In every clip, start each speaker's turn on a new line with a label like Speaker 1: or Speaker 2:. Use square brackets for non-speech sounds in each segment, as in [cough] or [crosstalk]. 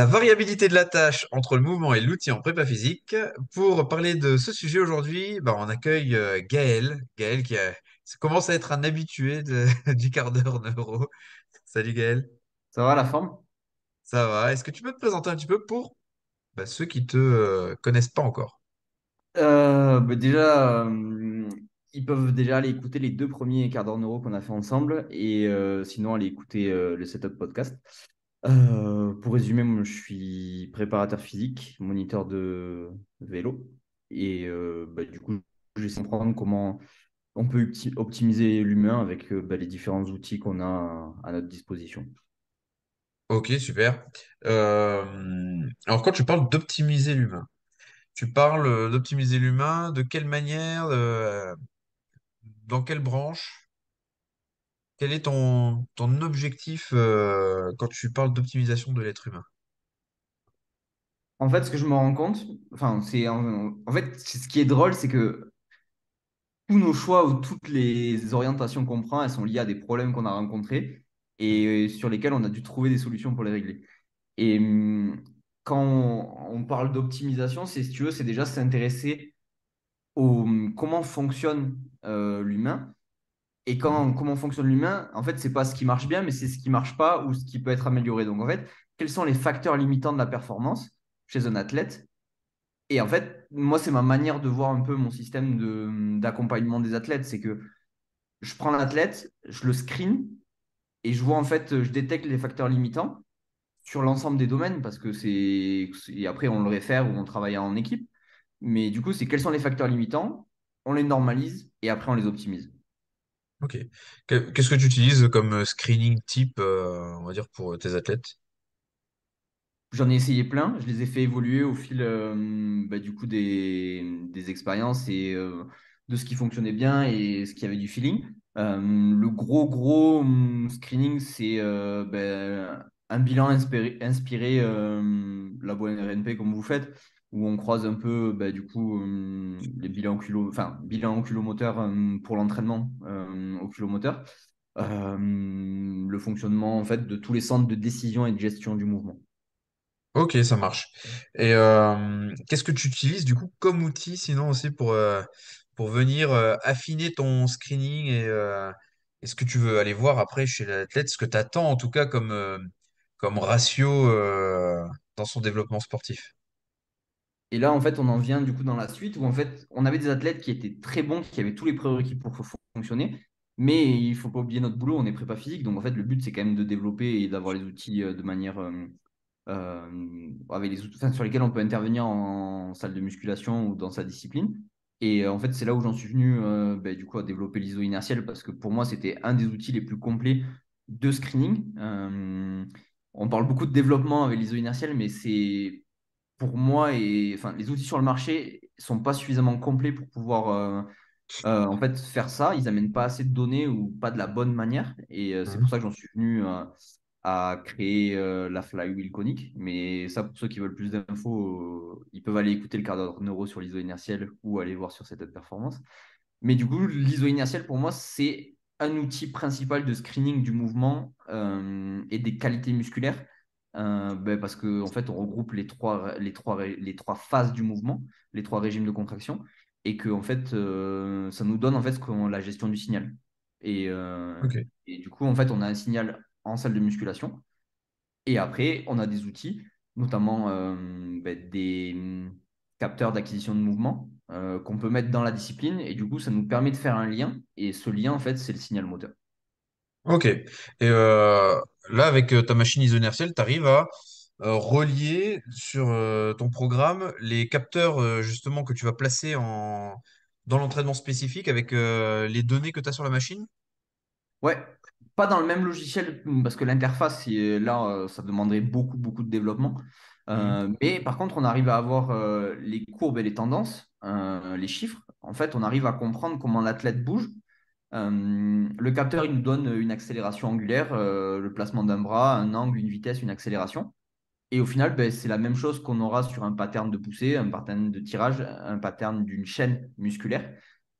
Speaker 1: La variabilité de la tâche entre le mouvement et l'outil en prépa physique. Pour parler de ce sujet aujourd'hui, bah, on accueille euh, Gaël. Gaël qui a- commence à être un habitué de- [laughs] du quart d'heure neuro. Salut Gaël,
Speaker 2: Ça va la forme?
Speaker 1: ça va? Est-ce que tu peux te présenter un petit peu pour bah, ceux qui te euh, connaissent pas encore?
Speaker 2: Euh, bah déjà, euh, ils peuvent déjà aller écouter les deux premiers quarts d'heure neuro qu'on a fait ensemble et euh, sinon aller écouter euh, le setup podcast. Euh, pour résumer, moi, je suis préparateur physique, moniteur de vélo et euh, bah, du coup, j'essaie de comprendre comment on peut opti- optimiser l'humain avec euh, bah, les différents outils qu'on a à notre disposition.
Speaker 1: Ok, super. Alors quand tu parles d'optimiser l'humain, tu parles d'optimiser l'humain, de quelle manière, dans quelle branche? Quel est ton, ton objectif euh, quand tu parles d'optimisation de l'être humain?
Speaker 2: En fait, ce que je me rends compte, enfin, c'est en, fait, ce qui est drôle, c'est que tous nos choix ou toutes les orientations qu'on prend, elles sont liées à des problèmes qu'on a rencontrés et sur lesquels on a dû trouver des solutions pour les régler. Et hum, quand on, on parle d'optimisation, c'est, si tu veux, c'est déjà s'intéresser au hum, comment fonctionne euh, l'humain. Et comment fonctionne l'humain, en fait, c'est pas ce qui marche bien, mais c'est ce qui marche pas ou ce qui peut être amélioré. Donc, en fait, quels sont les facteurs limitants de la performance chez un athlète? Et en fait, moi, c'est ma manière de voir un peu mon système d'accompagnement des athlètes. C'est que je prends l'athlète, je le screen et je vois en fait, je détecte les facteurs limitants sur l'ensemble des domaines parce que c'est. Et après, on le réfère ou on travaille en équipe. Mais du coup, c'est quels sont les facteurs limitants, on les normalise et après, on les optimise.
Speaker 1: Ok. Que- Qu'est-ce que tu utilises comme euh, screening type, euh, on va dire, pour tes athlètes?
Speaker 2: J'en ai essayé plein, je les ai fait évoluer au fil euh, bah, du coup des, des expériences et euh, de ce qui fonctionnait bien et ce qui avait du feeling. Euh, le gros gros hum, screening, c'est euh, bah, un bilan inspiré, inspiré euh, la labo RNP comme vous faites, où on croise un peu bah, du coup les bilans oculo, enfin bilan pour l'entraînement euh, Euh, le fonctionnement en fait de tous les centres de décision et de gestion du mouvement.
Speaker 1: Ok, ça marche. Et euh, qu'est-ce que tu utilises du coup comme outil sinon aussi pour, euh, venir euh, affiner ton screening et euh, est-ce que tu veux aller voir après chez l'athlète ce que tu attends en tout cas comme, euh, ratio euh, dans son développement sportif?
Speaker 2: Et là, en fait, on en vient du coup dans la suite où on avait des athlètes qui étaient très bons, qui avaient tous les prérequis pour fo- fonctionner. Mais il faut pas oublier notre boulot, on est prépa physique. Donc en fait, le but, c'est quand même de développer et d'avoir les outils euh, de manière euh, euh, avec les outils sur lesquels on peut intervenir en salle de musculation ou dans sa discipline. Et en fait, c'est là où j'en suis venu ben, du coup à développer l'iso inertiel parce que pour moi, c'était un des outils les plus complets de screening. On parle beaucoup de développement avec l'iso inertiel, mais c'est pour moi, et enfin, les outils sur le marché sont pas suffisamment complets pour pouvoir euh, euh, en fait faire ça. Ils amènent pas assez de données ou pas de la bonne manière. Et euh, c'est pour
Speaker 1: Mhm.
Speaker 2: ça que j'en suis venu à créer la flywheel conique. Mais ça, pour ceux qui veulent plus d'infos, ils peuvent aller écouter le quart d'heure neuro sur l'iso inertiel ou aller voir sur cette performance. Mais du coup, l'iso inertiel, pour moi, c'est un outil principal de screening du mouvement et des qualités musculaires. Euh, ben, parce qu'en en fait, on regroupe les trois, les, trois, les trois phases du mouvement, les trois régimes de contraction, et que en fait, euh, ça nous donne en fait ce la gestion du signal. Et, euh, et du coup, en fait, on a un signal en salle de musculation, et après, on a des outils, notamment euh, ben, des hum, capteurs d'acquisition de mouvement qu'on peut mettre dans la discipline. Et du coup, ça nous permet de faire un lien. Et ce lien, en fait, c'est le signal moteur.
Speaker 1: Ok. Et là, avec euh, ta machine isonertielle, tu arrives à euh, relier sur euh, ton programme les capteurs justement que tu vas placer en... dans l'entraînement spécifique avec les données que tu as sur la machine?
Speaker 2: Ouais, pas dans le même logiciel, parce que l'interface, là, ça demanderait beaucoup, beaucoup de développement. Euh, mais par contre, on arrive à avoir euh, les courbes et les tendances, euh, les chiffres. En fait, on arrive à comprendre comment l'athlète bouge. Euh, le capteur, il nous donne une accélération angulaire, euh, le placement d'un bras, un angle, une vitesse, une accélération. Et au final, ben, c'est la même chose qu'on aura sur un pattern de poussée, un pattern de tirage, un pattern d'une chaîne musculaire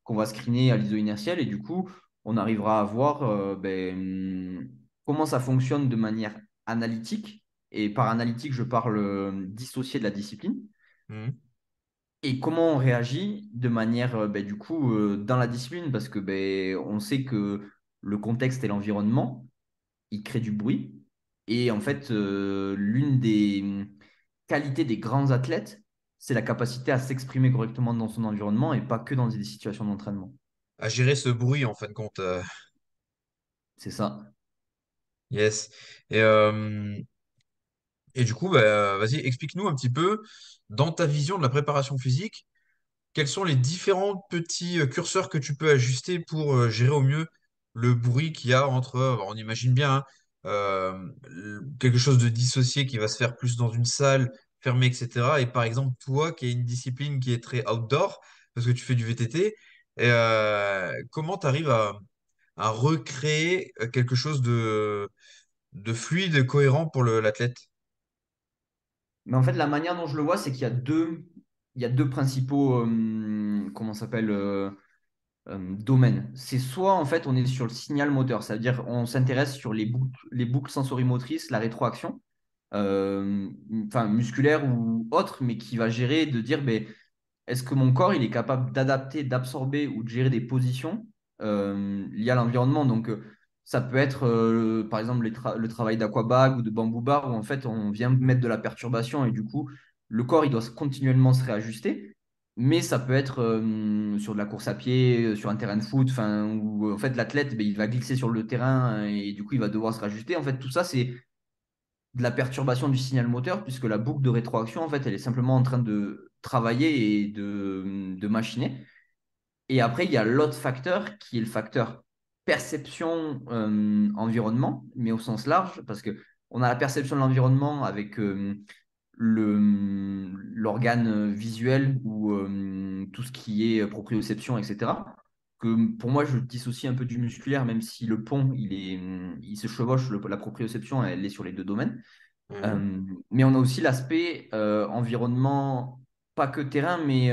Speaker 2: qu'on va screener à l'iso inertiel. Et du coup, on arrivera à voir euh, ben, comment ça fonctionne de manière analytique Et par analytique, je parle dissocié de la discipline.
Speaker 1: Mhm.
Speaker 2: Et comment on réagit de manière, ben, du coup, euh, dans la discipline, parce que ben, on sait que le contexte et l'environnement, ils créent du bruit. Et en fait, euh, l'une des hum, qualités des grands athlètes, c'est la capacité à s'exprimer correctement dans son environnement et pas que dans des situations d'entraînement.
Speaker 1: À gérer ce bruit, en fin de compte. euh,
Speaker 2: C'est ça.
Speaker 1: yes. Et, et du coup, bah, vas-y, explique-nous un petit peu, dans ta vision de la préparation physique, quels sont les différents petits euh, curseurs que tu peux ajuster pour euh, gérer au mieux le bruit qu'il y a entre, euh, on imagine bien, hein, quelque chose de dissocié qui va se faire plus dans une salle fermée, etc. Et par exemple, toi qui as une discipline qui est très outdoor, parce que tu fais du VTT, comment tu arrives à, recréer quelque chose de, de fluide, cohérent pour l'athlète?
Speaker 2: Mais en fait, la manière dont je le vois, c'est qu'il y a deux, il y a deux principaux, euh, comment s'appelle, euh, euh, domaines. C'est soit, en fait, on est sur le signal moteur, c'est-à-dire on s'intéresse sur les boucles, les boucles sensorimotrices, la rétroaction, enfin musculaire ou autre, mais qui va gérer de dire, ben, est-ce que mon corps il est capable d'adapter, d'absorber ou de gérer des positions liées à l'environnement? Donc, ça peut être euh, par exemple le travail d'aquabag ou de bamboo bar où en fait on vient mettre de la perturbation et du coup le corps il doit continuellement se réajuster. Mais ça peut être euh, sur de la course à pied, euh, sur un terrain de foot, enfin, où en fait l'athlète ben, il va glisser sur le terrain et du coup il va devoir se réajuster. En fait, tout ça c'est de la perturbation du signal moteur, puisque la boucle de rétroaction, en fait, elle est simplement en train de travailler et de, de machiner. Et après, il y a l'autre facteur qui est le facteur perception euh, environnement, mais au sens large, parce que on a la perception de l'environnement avec euh, le, l'organe visuel ou euh, tout ce qui est proprioception, etc. Que pour moi, je dissocie un peu du musculaire, même si le pont, il, est, il se chevauche, le- la proprioception, elle est sur les deux domaines. Euh, mais on a aussi l'aspect environnement, pas que terrain, mais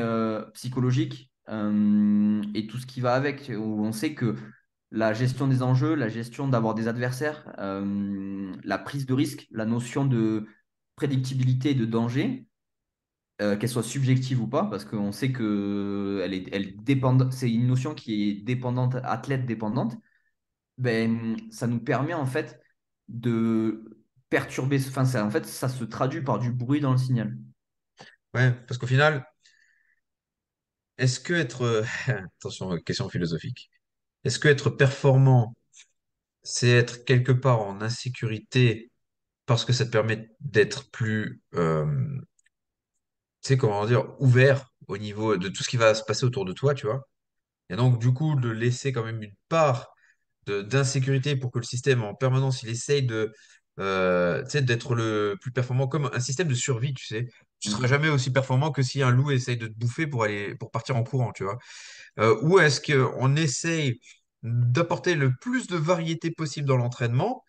Speaker 2: psychologique et tout ce qui va avec, où on sait que la gestion des enjeux, la gestion d'avoir des adversaires, euh, la prise de risque, la notion de prédictibilité et de danger, euh, qu'elle soit subjective ou pas, parce qu'on sait que elle est, elle c'est une notion qui est dépendante, athlète dépendante ben, ça nous permet en fait de perturber, enfin, ça, en fait, ça se traduit par du bruit dans le signal.
Speaker 1: Ouais, parce qu'au final, est-ce que être, euh, [laughs] attention, question philosophique, est-ce que être performant, c'est être quelque part en insécurité parce que ça te permet d'être plus, euh, tu sais, comment dire, ouvert au niveau de tout ce qui va se passer autour de toi, tu vois? Et donc, du coup, de laisser quand même une part de- d'insécurité pour que le système, en permanence, il essaye de, euh, tu sais, d'être le plus performant, comme un système de survie, tu sais. Tu seras
Speaker 2: Mm.
Speaker 1: jamais aussi performant que si un loup essaye de te bouffer pour aller, pour partir en courant, tu vois? Euh, ou est-ce qu'on essaye d'apporter le plus de variété possible dans l'entraînement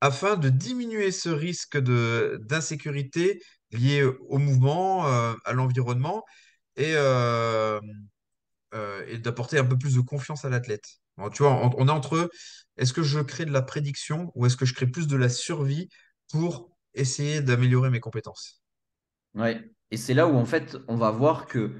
Speaker 1: afin de diminuer ce risque d'insécurité lié au mouvement, euh, à l'environnement et, euh, euh, et d'apporter un peu plus de confiance à l'athlète. Tu vois, on, est entre est-ce que je crée de la prédiction ou est-ce que je crée plus de la survie pour essayer d'améliorer mes compétences?
Speaker 2: Et c'est là où en fait on va voir que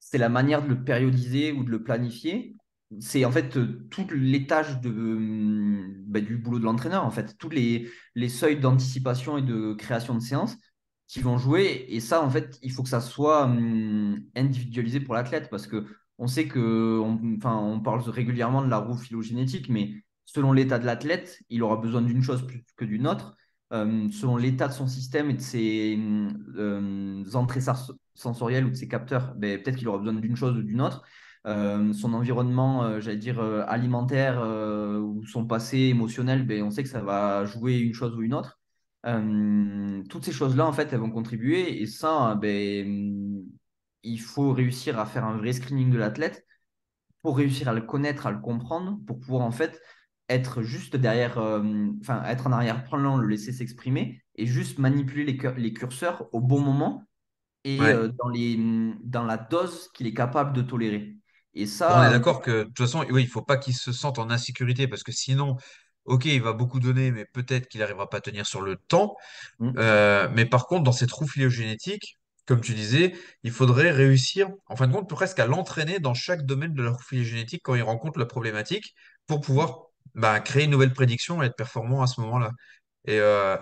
Speaker 2: c'est la manière de le périodiser ou de le planifier. C'est en fait euh, toutes les tâches de, euh, bah, du boulot de l'entraîneur, en fait, tous les, les seuils d'anticipation et de création de séances qui vont jouer. Et ça, en fait, il faut que ça soit hum, individualisé pour l'athlète parce que on sait que, on, enfin, on parle régulièrement de la roue phylogénétique, mais selon l'état de l'athlète, il aura besoin d'une chose plus que d'une autre. Euh, selon l'état de son système et de ses euh, entrées sens- sensorielles ou de ses capteurs, ben, peut-être qu'il aura besoin d'une chose ou d'une autre. Euh, son environnement, euh, j'allais dire, euh, alimentaire ou son passé émotionnel, ben, on sait que ça va jouer une chose ou une autre. Toutes ces choses-là, en fait, elles vont contribuer et ça, ben, il faut réussir à faire un vrai screening de l'athlète pour réussir à le connaître, à le comprendre, pour pouvoir en fait être juste derrière, enfin être en arrière-plan, le laisser s'exprimer et juste manipuler les, cur- les curseurs au bon moment et
Speaker 1: Ouais.
Speaker 2: dans les, dans la dose qu'il est capable de tolérer. Et
Speaker 1: on est d'accord que de toute façon, oui, il faut pas qu'il se sente en insécurité parce que sinon, ok, il va beaucoup donner, mais peut-être qu'il n'arrivera pas à tenir sur le temps.
Speaker 2: Mm.
Speaker 1: Euh, mais par contre, dans ces trous phylogénétiques, comme tu disais, il faudrait réussir, en fin de compte, presque à l'entraîner dans chaque domaine de la phylogénétique quand il rencontre la problématique pour pouvoir bah, créer une nouvelle prédiction et être performant à ce moment-là. Et, euh,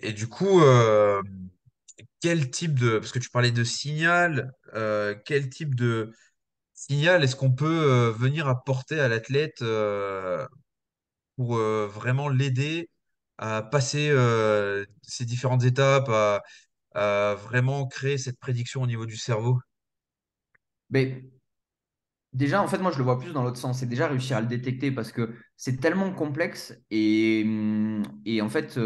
Speaker 1: et du coup, euh, quel type de... Parce que tu parlais de signal, quel type de signal est-ce qu'on peut euh, venir apporter à l'athlète euh, pour euh, vraiment l'aider à passer ces différentes étapes, à, vraiment créer cette prédiction au niveau du cerveau?
Speaker 2: Mais Déjà, en fait, moi, je le vois plus dans l'autre sens. C'est déjà réussir à le détecter parce que c'est tellement complexe et, et en fait,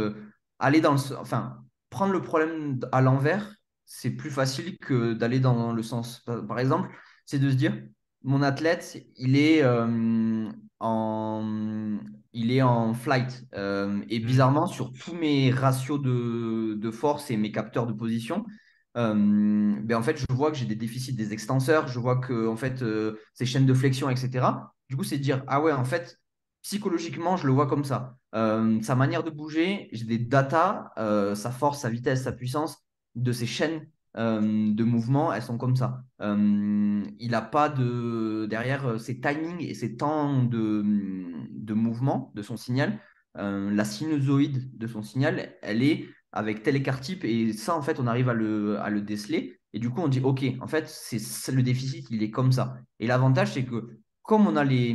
Speaker 2: aller dans le, enfin, prendre le problème à l'envers, c'est plus facile que d'aller dans le sens. Par exemple, c'est de se dire, mon athlète, il est euh, en, il est en flight euh, et
Speaker 1: Hmm,
Speaker 2: bizarrement, sur tous mes ratios de, de force et mes capteurs de position, euh, ben en fait, je vois que j'ai des déficits des extenseurs, je vois que en fait, euh, ces chaînes de flexion, etc. Du coup, c'est de dire, ah ouais, en fait, psychologiquement, je le vois comme ça. Sa manière de bouger, j'ai des datas, sa force, sa vitesse, sa puissance de ces chaînes de mouvement, elles sont comme ça. Euh, il n'a pas de derrière euh, ses timings et ses temps de, de mouvement de son signal. euh, la sinusoïde de son signal, elle est avec tel écart type et ça, en fait, on arrive à le, à le déceler. Et du coup, on dit, OK, en fait, c'est le déficit, il est comme ça. Et l'avantage, c'est que comme on a les,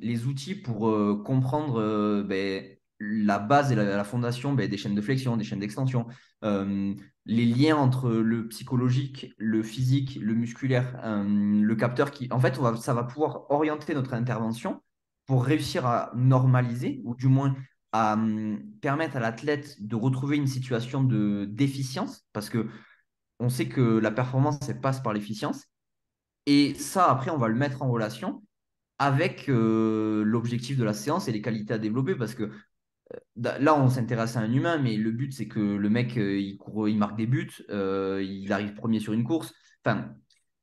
Speaker 2: les outils pour euh, comprendre euh, ben, la base et la, fondation ben, des chaînes de flexion, des chaînes d'extension, euh, les liens entre le psychologique, le physique, le musculaire, euh, le capteur qui, en fait, on va, ça va pouvoir orienter notre intervention pour réussir à normaliser, ou du moins à hum, permettre à l'athlète de retrouver une situation de déficience, parce que on sait que la performance, elle passe par l'efficience. Et ça, après, on va le mettre en relation avec euh, l'objectif de la séance et les qualités à développer, parce que Là, on s'intéresse à un humain, mais le but, c'est que le mec, euh, il marque des buts, euh, il arrive premier sur une course. Enfin,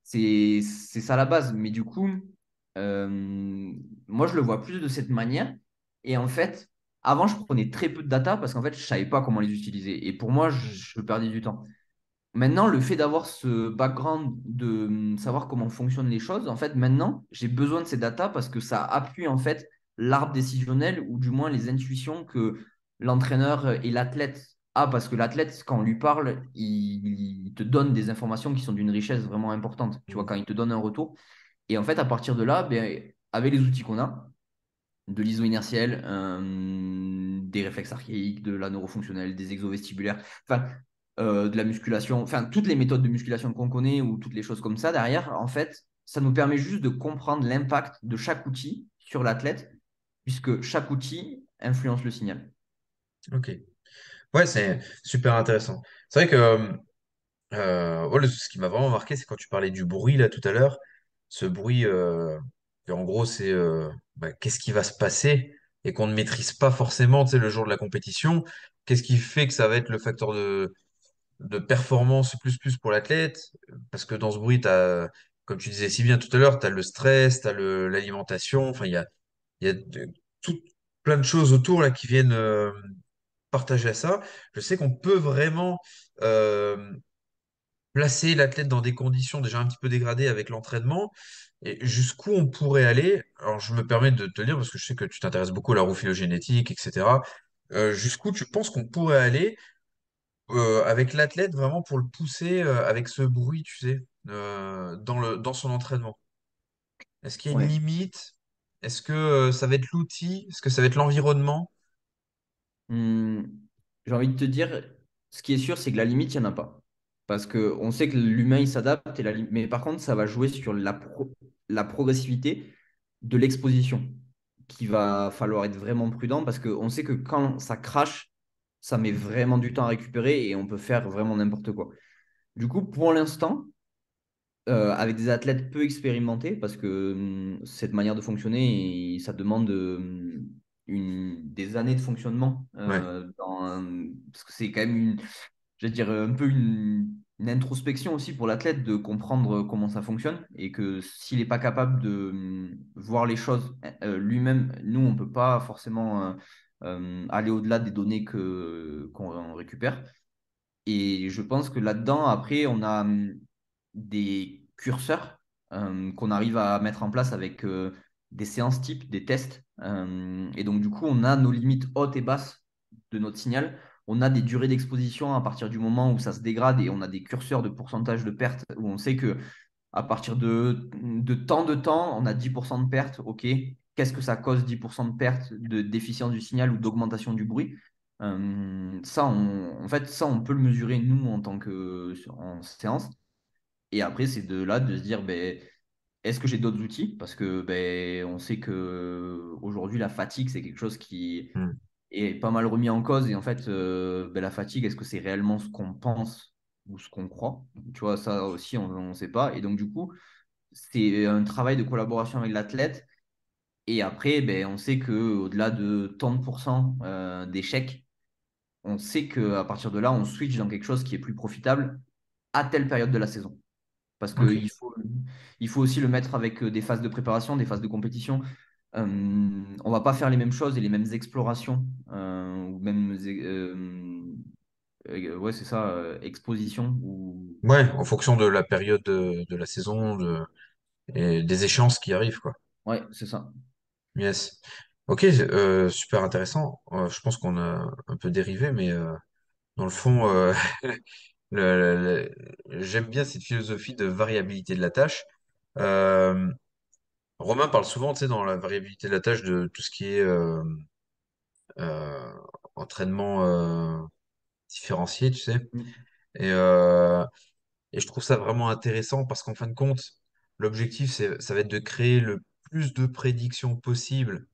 Speaker 2: c'est ça la base. Mais du coup, euh, moi, je le vois plus de cette manière. Et en fait, avant, je prenais très peu de data parce qu'en fait, je savais pas comment les utiliser. Et pour moi, je, je perdais du temps. Maintenant, le fait d'avoir ce background de savoir comment fonctionnent les choses, en fait, maintenant, j'ai besoin de ces datas parce que ça appuie en fait l'arbre décisionnel ou du moins les intuitions que l'entraîneur et l'athlète a parce que l'athlète, quand on lui parle, il, te donne des informations qui sont d'une richesse vraiment importante. Tu vois, quand il te donne un retour. Et en fait, à partir de là, ben, avec les outils qu'on a, de l'iso inertiel, euh, des réflexes archaïques, de la neurofonctionnelle, des exovestibulaires, enfin, euh, de la musculation, enfin, toutes les méthodes de musculation qu'on connaît ou toutes les choses comme ça, derrière, en fait, ça nous permet juste de comprendre l'impact de chaque outil sur l'athlète, puisque chaque outil influence le signal.
Speaker 1: ok. Ouais, c'est super intéressant. C'est vrai que euh, ce qui m'a vraiment marqué, c'est quand tu parlais du bruit là tout à l'heure. Ce bruit, euh, en gros, c'est euh, bah, qu'est-ce qui va se passer et qu'on ne maîtrise pas forcément, le jour de la compétition. Qu'est-ce qui fait que ça va être le facteur de, performance plus plus pour l'athlète? Parce que dans ce bruit, t'as, comme tu disais si bien tout à l'heure, tu as le stress, tu as l'alimentation, enfin, il y a, il y a de- tout, plein de choses autour là qui viennent. euh, partager à ça. Je sais qu'on peut vraiment euh, placer l'athlète dans des conditions déjà un petit peu dégradées avec l'entraînement. Et jusqu'où on pourrait aller, alors je me permets de te le dire parce que je sais que tu t'intéresses beaucoup à la roue phylogénétique, etc. Euh, jusqu'où tu penses qu'on pourrait aller euh, avec l'athlète vraiment pour le pousser euh, avec ce bruit, tu sais, euh, dans le, dans son entraînement? Est-ce qu'il y a une
Speaker 2: Ouais.
Speaker 1: limite? Est-ce que euh, ça va être l'outil? Est-ce que ça va être l'environnement?
Speaker 2: Hum, j'ai envie de te dire, ce qui est sûr, c'est que la limite, il n'y en a pas. Parce qu'on sait que l'humain, il s'adapte, mais par contre, ça va jouer sur la, la progressivité de l'exposition, qu'il va falloir être vraiment prudent, parce qu'on sait que quand ça crache, ça met vraiment du temps à récupérer et on peut faire vraiment n'importe quoi. Du coup, pour l'instant, euh, avec des athlètes peu expérimentés, parce que hum, cette manière de fonctionner, ça demande hum, une, des années de fonctionnement,
Speaker 1: Ouais.
Speaker 2: euh, dans un- parce que c'est quand même une, je dire, un peu une une introspection aussi pour l'athlète de comprendre comment ça fonctionne et que s'il n'est pas capable de hum, voir les choses euh, lui-même, nous, on ne peut pas forcément aller au-delà des données qu'on récupère. Et je pense que là-dedans, après, on a des curseurs euh, qu'on arrive à mettre en place avec euh, des séances types, des tests. Euh, et donc, du coup, on a nos limites hautes et basses de notre signal. On a des durées d'exposition à partir du moment où ça se dégrade et on a des curseurs de pourcentage de perte où on sait que à partir de, de temps de temps, on a 10% de perte. OK, qu'est-ce que ça cause 10% de perte, de déficience du signal ou d'augmentation du bruit? Ça, en fait, ça, on peut le mesurer nous en tant que en séance. Et après, c'est de là de se dire, ben, est-ce que j'ai d'autres outils? Parce que ben, on sait que aujourd'hui, la fatigue, c'est quelque chose qui
Speaker 1: Hmm.
Speaker 2: est pas mal remis en cause. Et en fait, euh, ben, la fatigue, est-ce que c'est réellement ce qu'on pense ou ce qu'on croit? Tu vois, ça aussi, on ne sait pas. Et donc, du coup, c'est un travail de collaboration avec l'athlète. Et après, ben, on sait qu'au-delà de tant de pourcents euh, d'échecs, on sait qu'à partir de là, on switch dans quelque chose qui est plus profitable à telle période de la saison. Parce qu'il faut, il faut aussi le mettre avec euh, des phases de préparation, des phases de compétition. Euh, on va pas faire les mêmes choses et les mêmes explorations, euh, ou même, euh, ouais, c'est ça, exposition. Ou...
Speaker 1: Ouais, en fonction de la période de, de la saison de, et des échéances qui arrivent, quoi.
Speaker 2: Ouais, c'est ça.
Speaker 1: Yes. Ok, super intéressant. Je pense qu'on a un peu dérivé, mais dans le fond, [laughs] le- le- le- j'aime bien cette philosophie de variabilité de la tâche. Euh, Romain parle souvent, tu sais, dans la variabilité de la tâche de tout ce qui est euh, euh, entraînement différencié, tu sais.
Speaker 2: Mm.
Speaker 1: Et, et je trouve ça vraiment intéressant parce qu'en fin de compte, l'objectif, c'est, ça va être de créer le plus de prédictions possible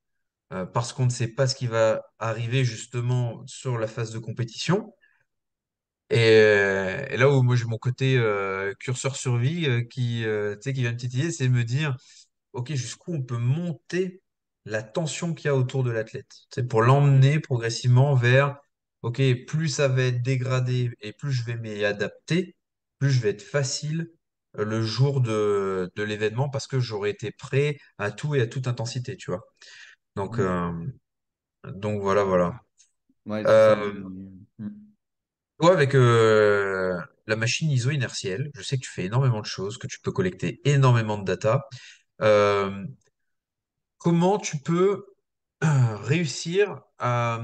Speaker 1: euh, parce qu'on ne sait pas ce qui va arriver justement sur la phase de compétition. Et, euh, et là où moi j'ai mon côté euh, curseur survie euh, qui, euh, qui vient me titiller, c'est me dire, OK, jusqu'où on peut monter la tension qu'il y a autour de l'athlète? C'est pour l'emmener progressivement vers, OK, plus ça va être dégradé et plus je vais m'y adapter, plus je vais être facile le jour de, de l'événement parce que j'aurai été prêt à tout et à toute intensité, tu vois? Donc,
Speaker 2: Mm.
Speaker 1: euh, donc voilà, voilà.
Speaker 2: Ouais, c'est ça.
Speaker 1: Euh,
Speaker 2: Mm.
Speaker 1: Toi, avec euh, la machine ISO inertielle, je sais que tu fais énormément de choses, que tu peux collecter énormément de data. Euh, comment tu peux réussir à,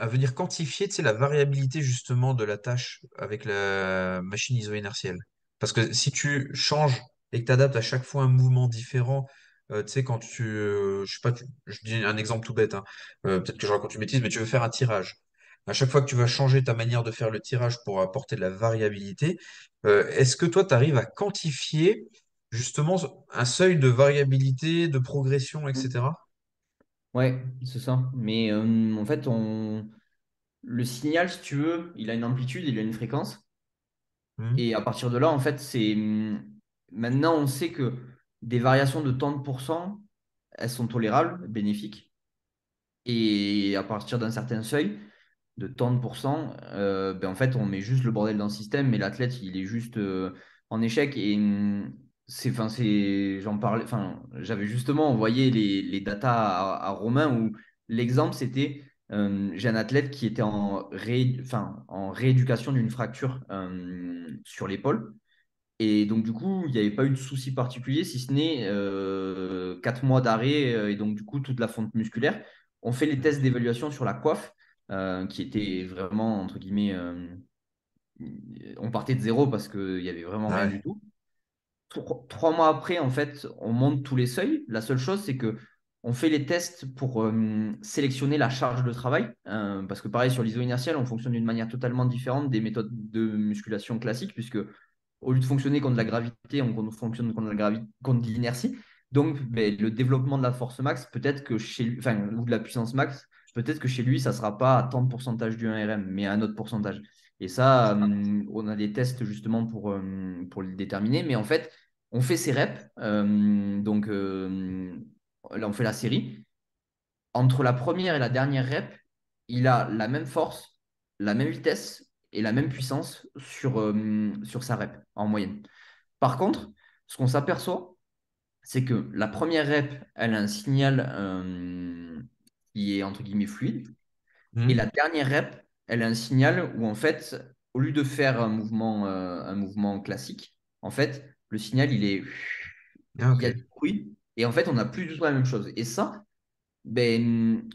Speaker 1: venir quantifier, tu sais, la variabilité justement de la tâche avec la machine iso-inertielle? Parce que si tu changes et que tu adaptes à chaque fois un mouvement différent, euh, tu sais, quand tu, euh, je sais pas, je dis un exemple tout bête, hein, euh, peut-être que je raconte une bêtise, mais tu veux faire un tirage. À chaque fois que tu vas changer ta manière de faire le tirage pour apporter de la variabilité, euh, est-ce que toi, tu arrives à quantifier justement un seuil de variabilité, de progression, etc.?
Speaker 2: Ouais, c'est ça. Mais euh, en fait, on... le signal, si tu veux, il a une amplitude, il a une fréquence.
Speaker 1: Hmm
Speaker 2: Et à partir de là, en fait, c'est maintenant on sait que des variations de tant de pourcents, elles sont tolérables, bénéfiques. Et à partir d'un certain seuil, de tant de pourcents, euh, ben en fait, on met juste le bordel dans le système, mais l'athlète, il est juste euh, en échec. Et hum, c'est, j'en parlais, enfin, j'avais justement envoyé les, les datas à, Romain où l'exemple, c'était euh, j'ai un athlète qui était en, en rééducation d'une fracture euh, sur l'épaule. Et donc, du coup, il n'y avait pas eu de souci particulier, si ce n'est euh, 4 mois d'arrêt et donc, du coup, toute la fonte musculaire. On fait les tests d'évaluation sur la coiffe, euh, qui était vraiment, entre guillemets, euh, on partait de zéro parce qu'il n'y avait vraiment rien du tout. Tro- Trois mois après, en fait, on monte tous les seuils. La seule chose, c'est que on fait les tests pour euh, sélectionner la charge de travail. euh, parce que pareil, sur l'iso inertiel, on fonctionne d'une manière totalement différente des méthodes de musculation classiques, puisque au lieu de fonctionner contre la gravité, on fonctionne contre la contre l'inertie. Donc, ben, le développement de la force max, peut-être que chez lui, enfin, ou de la puissance max, peut-être que chez lui, ça ne sera pas à tant de pourcentage du 1RM, mais à un autre pourcentage. Et ça, euh, on a des tests justement pour, euh, pour le déterminer. Mais en fait, on fait ses reps. euh, donc, là, on fait la série. Entre la première et la dernière rep, il a la même force, la même vitesse et la même puissance sur, sur sa rep en moyenne. Par contre, ce qu'on s'aperçoit, c'est que la première rep, elle a un signal euh, qui est entre guillemets fluide, et la dernière rep, elle a un signal où en fait, au lieu de faire un mouvement, euh, un mouvement classique, en fait, le signal, il est,
Speaker 1: Ah,
Speaker 2: il y a du bruit, et en fait, on n'a plus du tout la même chose. Et ça, ben,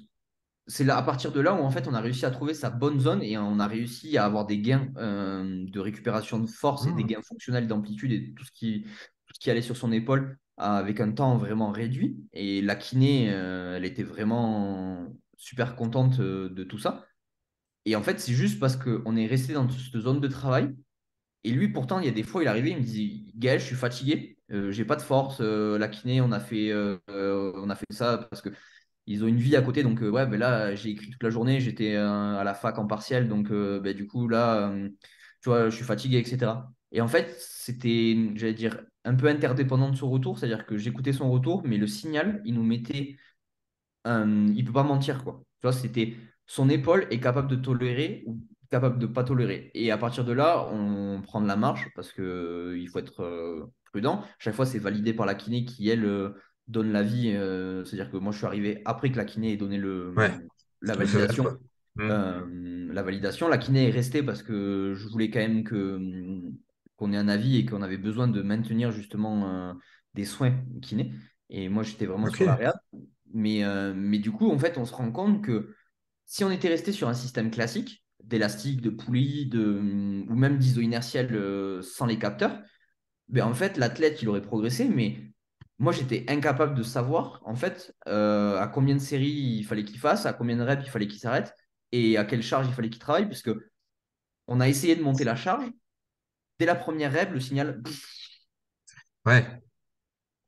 Speaker 2: c'est là, à partir de là où en fait on a réussi à trouver sa bonne zone et on a réussi à avoir des gains euh, de récupération de force et des
Speaker 1: Ah,
Speaker 2: gains fonctionnels d'amplitude et tout ce qui, tout ce qui allait sur son épaule avec un temps vraiment réduit. Et la kiné, euh, elle était vraiment super contente euh, de tout ça. Et en fait, c'est juste parce qu'on est resté dans cette zone de travail. Et lui, pourtant, il y a des fois, il arrivait, il me disait, Gaël, je suis fatigué, euh, j'ai pas de force. la kiné, on a fait, on a fait ça parce que ils ont une vie à côté. Donc, ouais, ben là, j'ai écrit toute la journée, j'étais à la fac en partiel. Donc, ben, du coup, là, tu vois, je suis fatigué, etc. Et en fait, c'était, j'allais dire, un peu interdépendant de son retour. C'est-à-dire que j'écoutais son retour, mais le signal, il nous mettait euh, il peut pas mentir, quoi. Tu vois, c'était son épaule est capable de tolérer ou capable de pas tolérer. Et à partir de là, on prend de la marge parce que euh, il faut être euh, prudent. Chaque fois, c'est validé par la kiné qui, elle, euh, donne l'avis. c'est-à-dire que moi, je suis arrivé après que la kiné ait donné
Speaker 1: ouais,
Speaker 2: le, la validation.
Speaker 1: Mhm.
Speaker 2: Euh, la validation, la kiné est restée parce que je voulais quand même que qu'on ait un avis et qu'on avait besoin de maintenir justement euh, des soins kiné. Et moi, j'étais vraiment sur la réa. Mais, euh, mais du coup, en fait, on se rend compte que si on était resté sur un système classique, d'élastique, de poulie, de, ou même d'iso inertiel euh, sans les capteurs, ben en fait, l'athlète, il aurait progressé, mais moi, j'étais incapable de savoir, en fait, à combien de séries il fallait qu'il fasse, à combien de reps il fallait qu'il s'arrête, et à quelle charge il fallait qu'il travaille, puisque on a essayé de monter la charge. Dès la première rep, le signal,
Speaker 1: Ouais.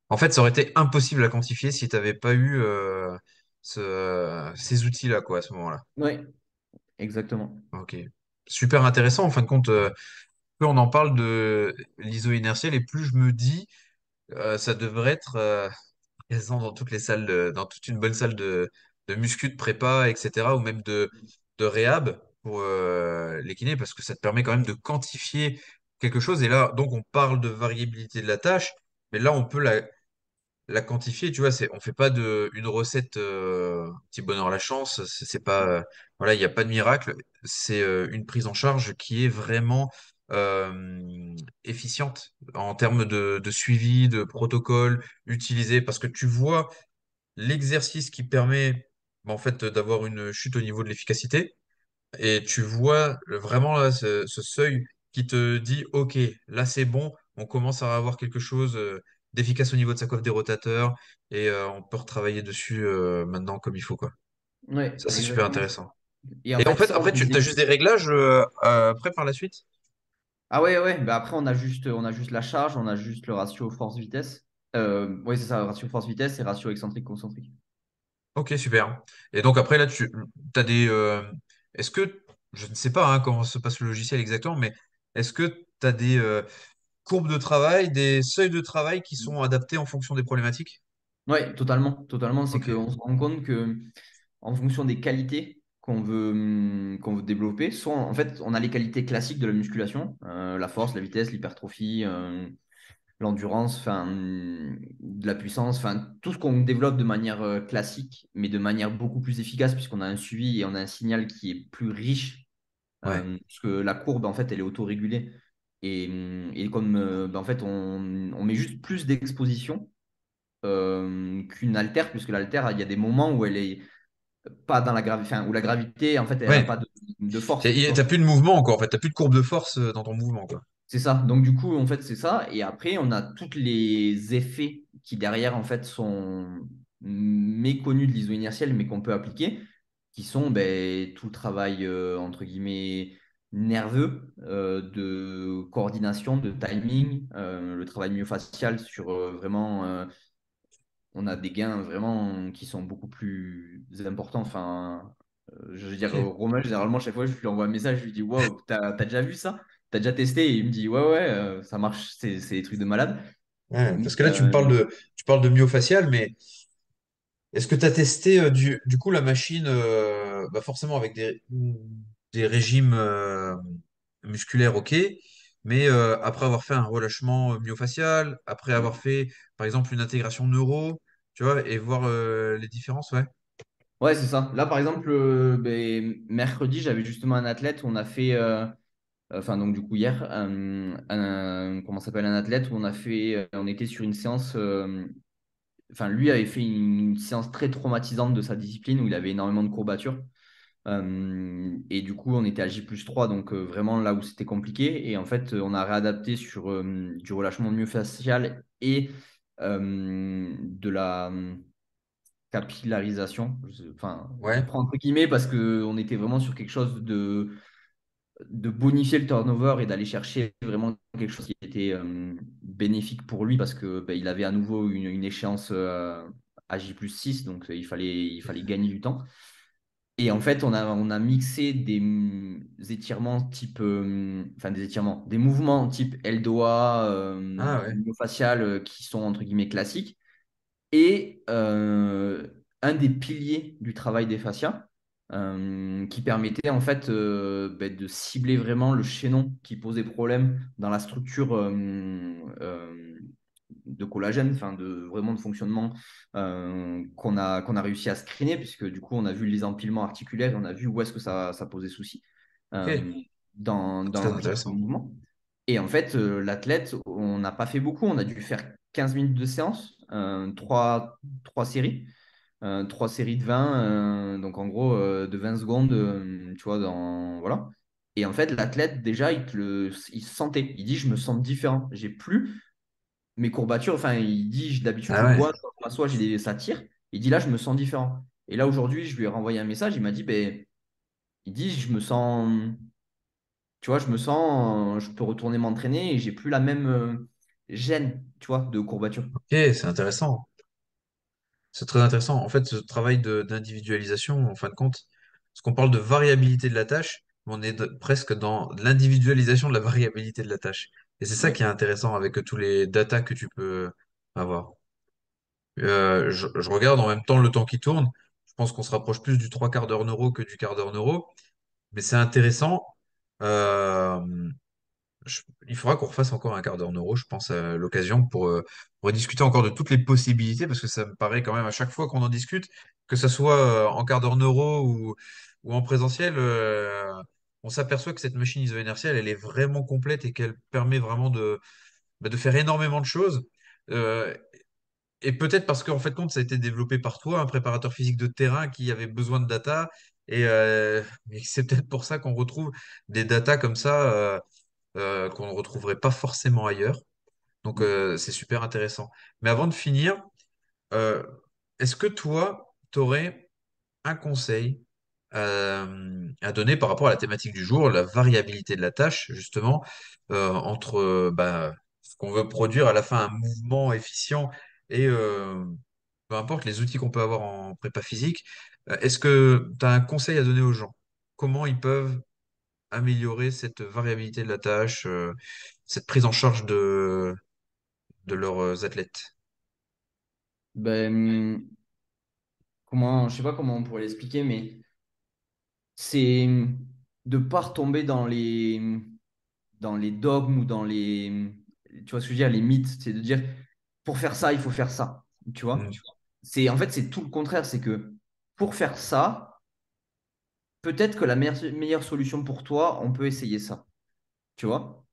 Speaker 1: En fait, ça aurait été impossible à quantifier si tu n'avais pas eu euh, ce- ces outils-là, quoi, à ce moment-là.
Speaker 2: ouais, exactement.
Speaker 1: Ok. Super intéressant. En fin de compte, euh, plus on en parle de l'iso inertiel et plus je me dis, euh, ça devrait être euh, présent dans toutes les salles, de- dans toute une bonne salle de, de muscu, de prépa, etc., ou même de, de réhab pour euh, les kinés, parce que ça te permet quand même de quantifier quelque chose. Et là, donc, on parle de variabilité de la tâche, mais là, on peut la, la quantifier, tu vois, c'est, on fait pas de une recette euh, petit bonheur à la chance, c'est pas euh, voilà, il n'y a pas de miracle, c'est une prise en charge qui est vraiment efficiente en termes de suivi, de protocole utilisé, parce que tu vois l'exercice qui permet bah, en fait d'avoir une chute au niveau de l'efficacité, et tu vois vraiment là, ce, ce seuil qui te dit, OK, là c'est bon, on commence à avoir quelque chose euh, d'efficace au niveau de sa coiffe des rotateurs et euh, on peut retravailler dessus euh, maintenant comme il faut, quoi.
Speaker 2: Ouais,
Speaker 1: Ça, c'est super intéressant.
Speaker 2: Et en
Speaker 1: Et en
Speaker 2: fait, ça,
Speaker 1: après, tu as juste des réglages euh, après par la suite?
Speaker 2: Ah ouais, ouais, bah après on a juste, on a juste la charge, on a juste le ratio force-vitesse. Oui, c'est ça, ratio force-vitesse et ratio excentrique-concentrique.
Speaker 1: Ok, super. Et donc après, là, tu as des... euh, est-ce que, je ne sais pas hein, comment se passe le logiciel exactement, mais est-ce que tu as des euh, courbes de travail, des seuils de travail qui sont adaptés en fonction des problématiques?
Speaker 2: Ouais, totalement, totalement. C'est
Speaker 1: Ok.
Speaker 2: qu'on se rend compte que en fonction des qualités qu'on veut, hum, qu'on veut développer, soit en fait on a les qualités classiques de la musculation, euh, la force, la vitesse, l'hypertrophie, l'endurance, enfin hum, de la puissance, enfin tout ce qu'on développe de manière euh, classique, mais de manière beaucoup plus efficace puisqu'on a un suivi et on a un signal qui est plus riche
Speaker 1: Ouais.
Speaker 2: Euh, parce que la courbe, en fait, elle est autorégulée. Et, et comme euh, ben, en fait, on, on met juste plus d'exposition euh, qu'une haltère, puisque l'haltère, il y a des moments où elle est pas dans la gravité, enfin, où la gravité, en fait, elle n'a pas de, de force.
Speaker 1: Et
Speaker 2: tu vois.
Speaker 1: plus de mouvement, quoi. En fait, t'as plus de courbe de force euh, dans ton mouvement, quoi.
Speaker 2: C'est ça. Donc, du coup, en fait, c'est ça. Et après, on a tous les effets qui, derrière, en fait, sont méconnus de l'iso inertiel, mais qu'on peut appliquer, qui sont ben, tout le travail, euh, entre guillemets, nerveux, euh, de coordination, de timing, euh, le travail myofascial sur vraiment. on a des gains vraiment qui sont beaucoup plus importants. Enfin, je veux dire. Romain, généralement, chaque fois, je lui envoie un message, je lui dis Waouh, t'as, t'as déjà vu ça? T'as déjà testé? Et il me dit Ouais, ouais, euh, ça marche, c'est c'est des trucs de malade.
Speaker 1: Ouais, parce que là, tu me parles
Speaker 2: euh,
Speaker 1: de, tu parles de myofacial, mais est-ce que tu as testé euh, du, du coup la machine, euh, bah forcément avec des, des régimes. euh, musculaire, ok, mais euh, après avoir fait un relâchement myofascial, après avoir fait, par exemple, une intégration neuro, tu vois, et voir les différences, ouais.
Speaker 2: Ouais, c'est ça. Là, par exemple, ben, mercredi, j'avais justement un athlète on a fait, enfin, donc du coup, hier, un, un- comment s'appelle, un athlète où on a fait, euh, on était sur une séance, euh, enfin, lui avait fait une, une séance très traumatisante de sa discipline où il avait énormément de courbatures. Euh, et du coup, on était à J plus 3, donc euh, vraiment là où c'était compliqué. Et en fait, on a réadapté sur du relâchement myofascial et de la capillarisation. Enfin,
Speaker 1: Ouais,
Speaker 2: prends entre guillemets parce qu'on était vraiment sur quelque chose de, de bonifier le turnover et d'aller chercher vraiment quelque chose qui était euh, bénéfique pour lui parce que ben, il avait à nouveau une, une échéance euh, à J plus 6, donc euh, il fallait, il fallait gagner du temps. Et en fait, on a, on a mixé des mm, étirements type, euh, enfin des étirements, des mouvements type eldoa, euh,
Speaker 1: ah ouais,
Speaker 2: qui sont entre guillemets classiques et un des piliers du travail des fascias euh, qui permettait en fait euh, ben, de cibler vraiment le chaînon qui posait problème dans la structure euh, de collagène, enfin de vraiment de fonctionnement qu'on a, qu'on a réussi à screener, puisque du coup on a vu les empilements articulaires, on a vu où est-ce que ça, ça posait souci dans, dans
Speaker 1: intéressant.
Speaker 2: mouvement. Et en fait, l'athlète, on n'a pas fait beaucoup. On a dû faire 15 minutes de séance, euh, trois, trois séries, euh, trois séries de 20, euh, donc en gros euh, de 20 secondes, tu vois, dans, voilà. Et en fait, l'athlète, déjà, il, te le, il se sentait. Il dit, je me sens différent. J'ai plus mes courbatures. Enfin, il dit, d'habitude,
Speaker 1: Ah
Speaker 2: je bois, je m'assois, j'ai des, ça tire. Il dit, là, je me sens différent. Et là, aujourd'hui, je lui ai renvoyé un message. Il m'a dit, ben, il dit, je me sens tu vois, je me sens, je peux retourner m'entraîner et j'ai plus la même gêne, tu vois, de courbature.
Speaker 1: ok, c'est intéressant. C'est très intéressant. En fait, ce travail de- d'individualisation, en fin de compte, parce qu'on parle de variabilité de la tâche, mais on est de- presque dans l'individualisation de la variabilité de la tâche. Et c'est ça qui est intéressant avec tous les datas que tu peux avoir. Euh, je, je regarde en même temps le temps qui tourne. Je pense qu'on se rapproche plus du trois quarts d'heure neuro que du quart d'heure neuro. Mais c'est intéressant. Euh, il faudra qu'on refasse encore un quart d'heure neuro, je pense, à l'occasion pour, euh, pour discuter encore de toutes les possibilités, parce que ça me paraît quand même à chaque fois qu'on en discute, que ce soit euh, en quart d'heure neuro ou, ou en présentiel, euh, on s'aperçoit que cette machine iso-inertielle, elle est vraiment complète et qu'elle permet vraiment de, bah, faire énormément de choses. Et peut-être parce qu'en fait, compte, ça a été développé par toi, un préparateur physique de terrain qui avait besoin de data. Et, c'est peut-être pour ça qu'on retrouve des datas comme ça euh, qu'on ne retrouverait pas forcément ailleurs. Donc, euh, c'est super intéressant. Mais avant de finir, euh, est-ce que toi, tu aurais un conseil à donner par rapport à la thématique du jour, la variabilité de la tâche, justement, entre bah, ce qu'on veut produire à la fin, un mouvement efficient et peu importe les outils qu'on peut avoir en prépa physique. Est-ce que tu as un conseil à donner aux gens? Comment ils peuvent améliorer cette variabilité de la tâche, euh, cette prise en charge de, de leurs athlètes?
Speaker 2: Ben, comment, je sais pas comment on pourrait l'expliquer, mais c'est de ne pas retomber dans les, dans les dogmes ou dans les, tu vois ce que je veux dire, les mythes. C'est de dire, pour faire ça, il faut faire ça. Tu vois?
Speaker 1: Mm.
Speaker 2: C'est, en fait, c'est tout le contraire. C'est que pour faire ça, peut-être que la meilleure, solution pour toi, on peut essayer ça. Tu vois?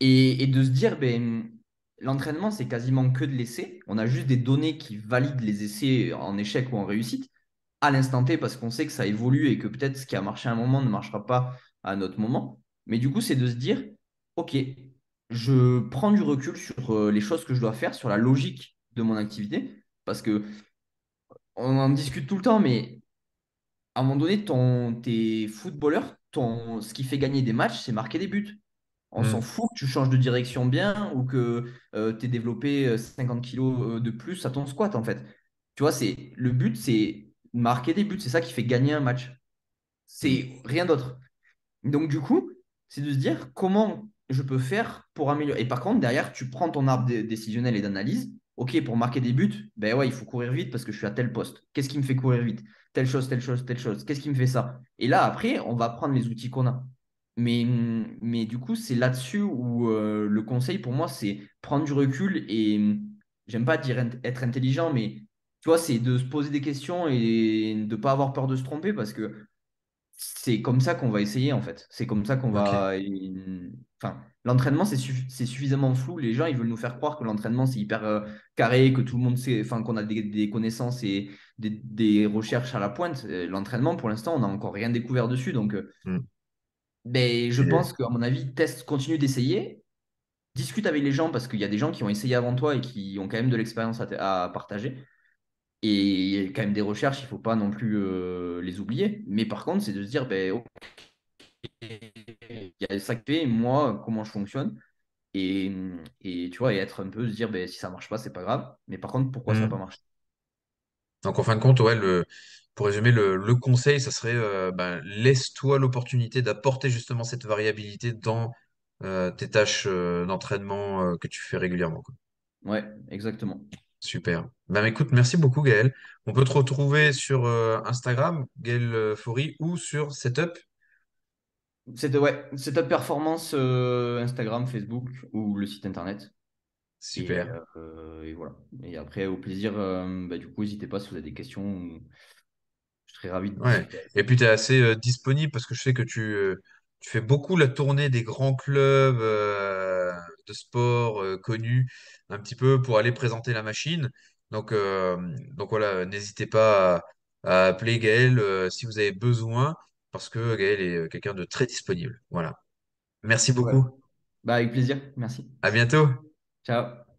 Speaker 2: Et, et de se dire, ben, l'entraînement, c'est quasiment que de l'essai. On a juste des données qui valident les essais en échec ou en réussite à l'instant T parce qu'on sait que ça évolue et que peut-être ce qui a marché à un moment ne marchera pas à un autre moment. Mais du coup, c'est de se dire, OK, je prends du recul sur euh, les choses que je dois faire, sur la logique de mon activité. Parce que on en discute tout le temps, mais à un moment donné, ton, tes footballeurs, ton, ce qui fait gagner des matchs, c'est marquer des buts. On s'en
Speaker 1: Mm.
Speaker 2: fout que tu changes de direction bien ou que tu aies développé euh, 50 kilos euh, de plus à ton squat, en fait. Tu vois, c'est, le but, c'est marquer des buts. C'est ça qui fait gagner un match. C'est rien d'autre. Donc, du coup, c'est de se dire comment je peux faire pour améliorer. Et par contre, derrière, tu prends ton arbre dé- décisionnel et d'analyse. OK, pour marquer des buts, ben ouais, il faut courir vite parce que je suis à tel poste. Qu'est-ce qui me fait courir vite? Telle chose, telle chose, telle chose. Qu'est-ce qui me fait ça? Et là, après, on va prendre les outils qu'on a. Mais, mais du coup, c'est là-dessus où euh, le conseil pour moi, c'est prendre du recul et j'aime pas dire être intelligent, mais tu vois, c'est de se poser des questions et de ne pas avoir peur de se tromper parce que c'est comme ça qu'on va essayer en fait. C'est comme ça qu'on va. Enfin, l'entraînement, c'est suffi- c'est suffisamment flou. Les gens, ils veulent nous faire croire que l'entraînement, c'est hyper euh, carré, que tout le monde sait, enfin, qu'on a des, des connaissances et des, des recherches à la pointe. Euh, L'entraînement, pour l'instant, on n'a encore rien découvert dessus. Donc, euh, ben, je pense qu'à mon avis, teste, continue d'essayer. Discute avec les gens parce qu'il y a des gens qui ont essayé avant toi et qui ont quand même de l'expérience à partager. Et il y a quand même des recherches, il ne faut pas non plus euh, les oublier. Mais par contre, c'est de se dire, ben, il y a ça qui fait, moi, comment je fonctionne. Et, et tu vois, et être un peu, se dire, ben, si ça ne marche pas, c'est pas grave. Mais par contre, pourquoi ça n'a pas
Speaker 1: Hmm.
Speaker 2: marché?
Speaker 1: Donc en fin de compte, ouais, le, pour résumer, le, le conseil, ça serait euh, ben, laisse-toi l'opportunité d'apporter justement cette variabilité dans euh, tes tâches euh, d'entraînement que tu fais régulièrement. quoi.
Speaker 2: Ouais, exactement.
Speaker 1: Super. Ben, écoute, merci beaucoup Gaël. On peut te retrouver sur euh, Instagram, Gaël euh, Faury, ou sur Setup.
Speaker 2: C'est ouais, c'est ta performance euh, Instagram, Facebook ou le site internet. Et,
Speaker 1: Super.
Speaker 2: euh, et voilà. Et après, au plaisir, euh, bah, du coup, n'hésitez pas si vous avez des questions. Je serais ravi de
Speaker 1: Ouais. Et puis tu es assez euh, disponible parce que je sais que tu, euh, tu fais beaucoup la tournée des grands clubs euh, de sport euh, connus, un petit peu pour aller présenter la machine. Donc, euh, donc voilà, n'hésitez pas à, à appeler Gaël euh, si vous avez besoin, parce que Gaël est quelqu'un de très disponible. Voilà. Merci
Speaker 2: Ouais.
Speaker 1: beaucoup.
Speaker 2: Bah, avec plaisir. Merci.
Speaker 1: À bientôt.
Speaker 2: Ciao.